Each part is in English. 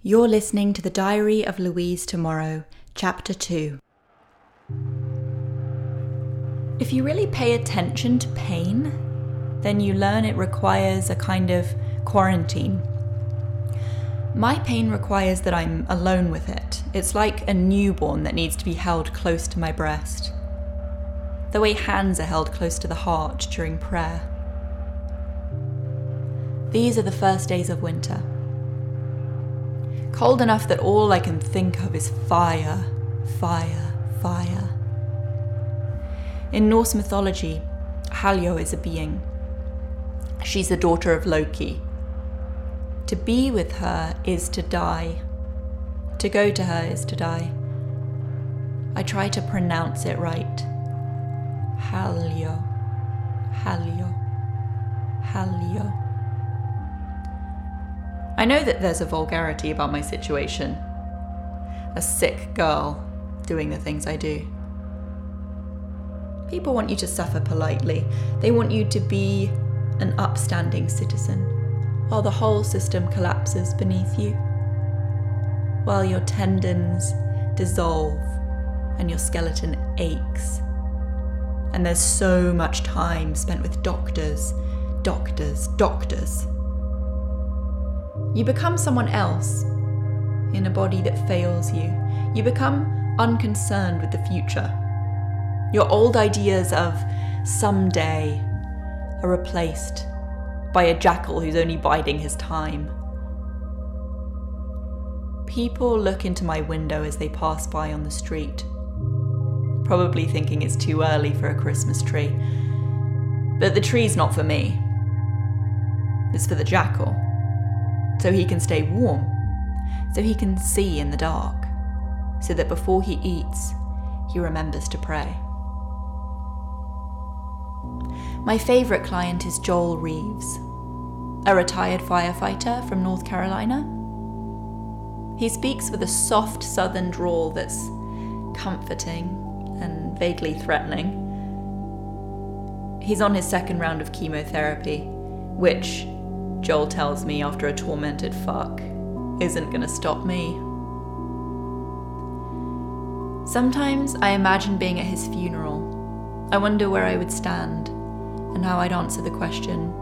You're listening to the Diary of Louise Tomorrow, Chapter 2. If you really pay attention to pain, then you learn it requires a kind of quarantine. My pain requires that I'm alone with it. It's like a newborn that needs to be held close to my breast. The way hands are held close to the heart during prayer. These are the first days of winter. Cold enough that all I can think of is fire, fire, fire. In Norse mythology, Haljo is a being. She's the daughter of Loki. To be with her is to die. To go to her is to die. I try to pronounce it right. Haljo, Haljo, Haljo. I know that there's a vulgarity about my situation. A sick girl doing the things I do. People want you to suffer politely. They want you to be an upstanding citizen, while the whole system collapses beneath you. While your tendons dissolve and your skeleton aches. And there's so much time spent with doctors, doctors, doctors. You become someone else in a body that fails you. You become unconcerned with the future. Your old ideas of someday are replaced by a jackal who's only biding his time. People look into my window as they pass by on the street, probably thinking it's too early for a Christmas tree. But the tree's not for me, it's for the jackal so he can stay warm, so he can see in the dark, so that before he eats, he remembers to pray. My favourite client is Joel Reeves, a retired firefighter from North Carolina. He speaks with a soft southern drawl that's comforting and vaguely threatening. He's on his second round of chemotherapy, which Joel tells me after a tormented fuck isn't gonna stop me. Sometimes I imagine being at his funeral. I wonder where I would stand and how I'd answer the question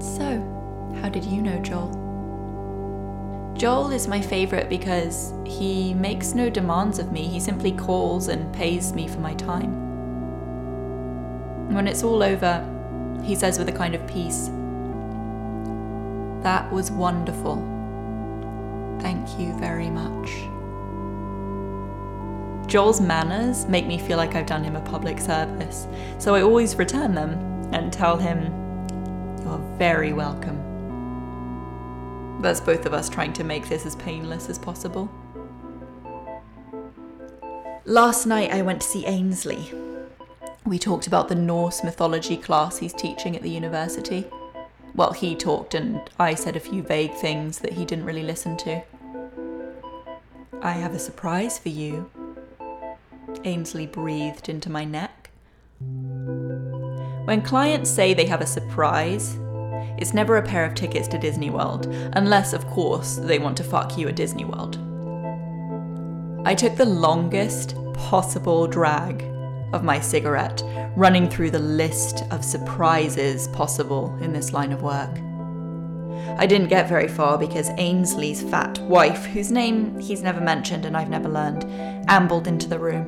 So, how did you know Joel? Joel is my favourite because he makes no demands of me, he simply calls and pays me for my time. When it's all over, he says with a kind of peace, that was wonderful. Thank you very much. Joel's manners make me feel like I've done him a public service, so I always return them and tell him, You're very welcome. That's both of us trying to make this as painless as possible. Last night I went to see Ainsley. We talked about the Norse mythology class he's teaching at the university well, he talked and I said a few vague things that he didn't really listen to. I have a surprise for you. Ainsley breathed into my neck. When clients say they have a surprise, it's never a pair of tickets to Disney World, unless, of course, they want to fuck you at Disney World. I took the longest possible drag of my cigarette, running through the list of surprises possible in this line of work. I didn't get very far because Ainsley's fat wife, whose name he's never mentioned and I've never learned, ambled into the room.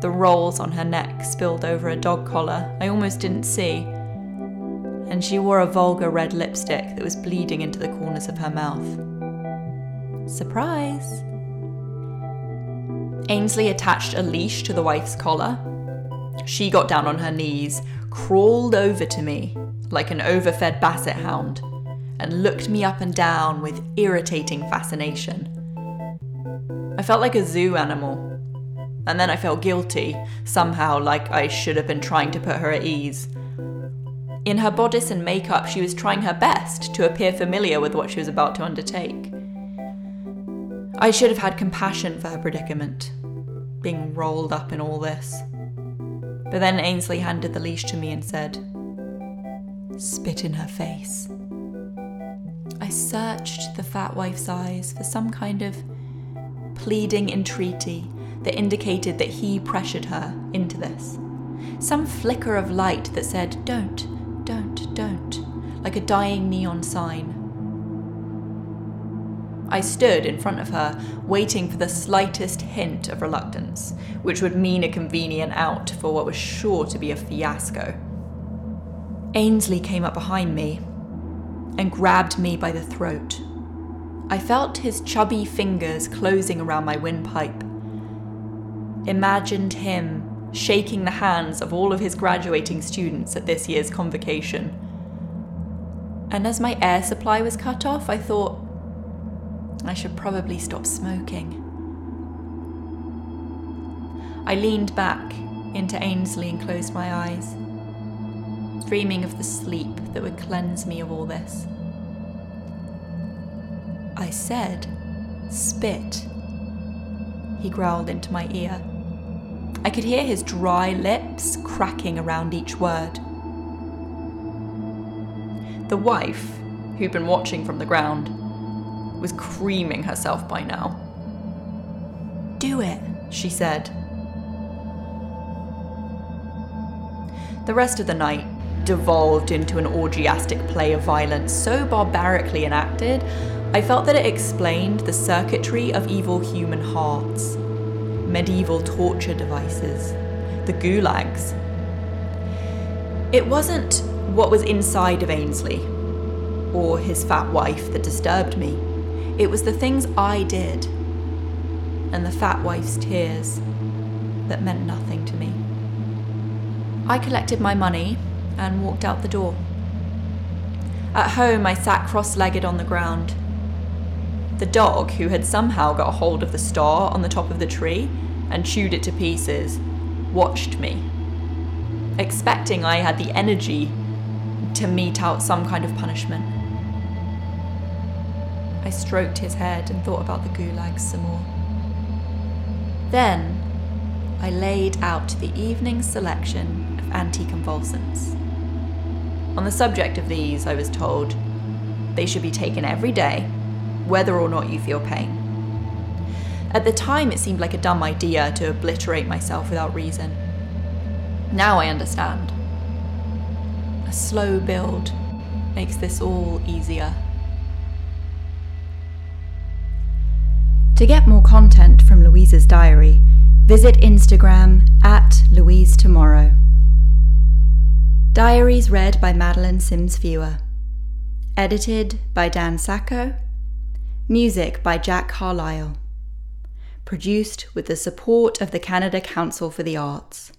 The rolls on her neck spilled over a dog collar I almost didn't see, and she wore a vulgar red lipstick that was bleeding into the corners of her mouth. Surprise! Ainsley attached a leash to the wife's collar. She got down on her knees, crawled over to me like an overfed basset hound, and looked me up and down with irritating fascination. I felt like a zoo animal. And then I felt guilty, somehow like I should have been trying to put her at ease. In her bodice and makeup, she was trying her best to appear familiar with what she was about to undertake. I should have had compassion for her predicament, being rolled up in all this. But then Ainsley handed the leash to me and said, Spit in her face. I searched the fat wife's eyes for some kind of pleading entreaty that indicated that he pressured her into this. Some flicker of light that said, Don't, don't, don't, like a dying neon sign. I stood in front of her, waiting for the slightest hint of reluctance, which would mean a convenient out for what was sure to be a fiasco. Ainsley came up behind me and grabbed me by the throat. I felt his chubby fingers closing around my windpipe. Imagined him shaking the hands of all of his graduating students at this year's convocation. And as my air supply was cut off, I thought, I should probably stop smoking. I leaned back into Ainsley and closed my eyes, dreaming of the sleep that would cleanse me of all this. I said, Spit. He growled into my ear. I could hear his dry lips cracking around each word. The wife, who'd been watching from the ground, was creaming herself by now. Do it, she said. The rest of the night devolved into an orgiastic play of violence so barbarically enacted, I felt that it explained the circuitry of evil human hearts, medieval torture devices, the gulags. It wasn't what was inside of Ainsley or his fat wife that disturbed me. It was the things I did and the fat wife's tears that meant nothing to me. I collected my money and walked out the door. At home, I sat cross legged on the ground. The dog, who had somehow got hold of the star on the top of the tree and chewed it to pieces, watched me, expecting I had the energy to mete out some kind of punishment. I stroked his head and thought about the gulags some more. Then I laid out the evening selection of anticonvulsants. On the subject of these, I was told they should be taken every day, whether or not you feel pain. At the time, it seemed like a dumb idea to obliterate myself without reason. Now I understand. A slow build makes this all easier. To get more content from Louise's diary, visit Instagram at Louise Tomorrow. Diaries read by Madeleine Sims-Fewer. Edited by Dan Sacco. Music by Jack Carlisle. Produced with the support of the Canada Council for the Arts.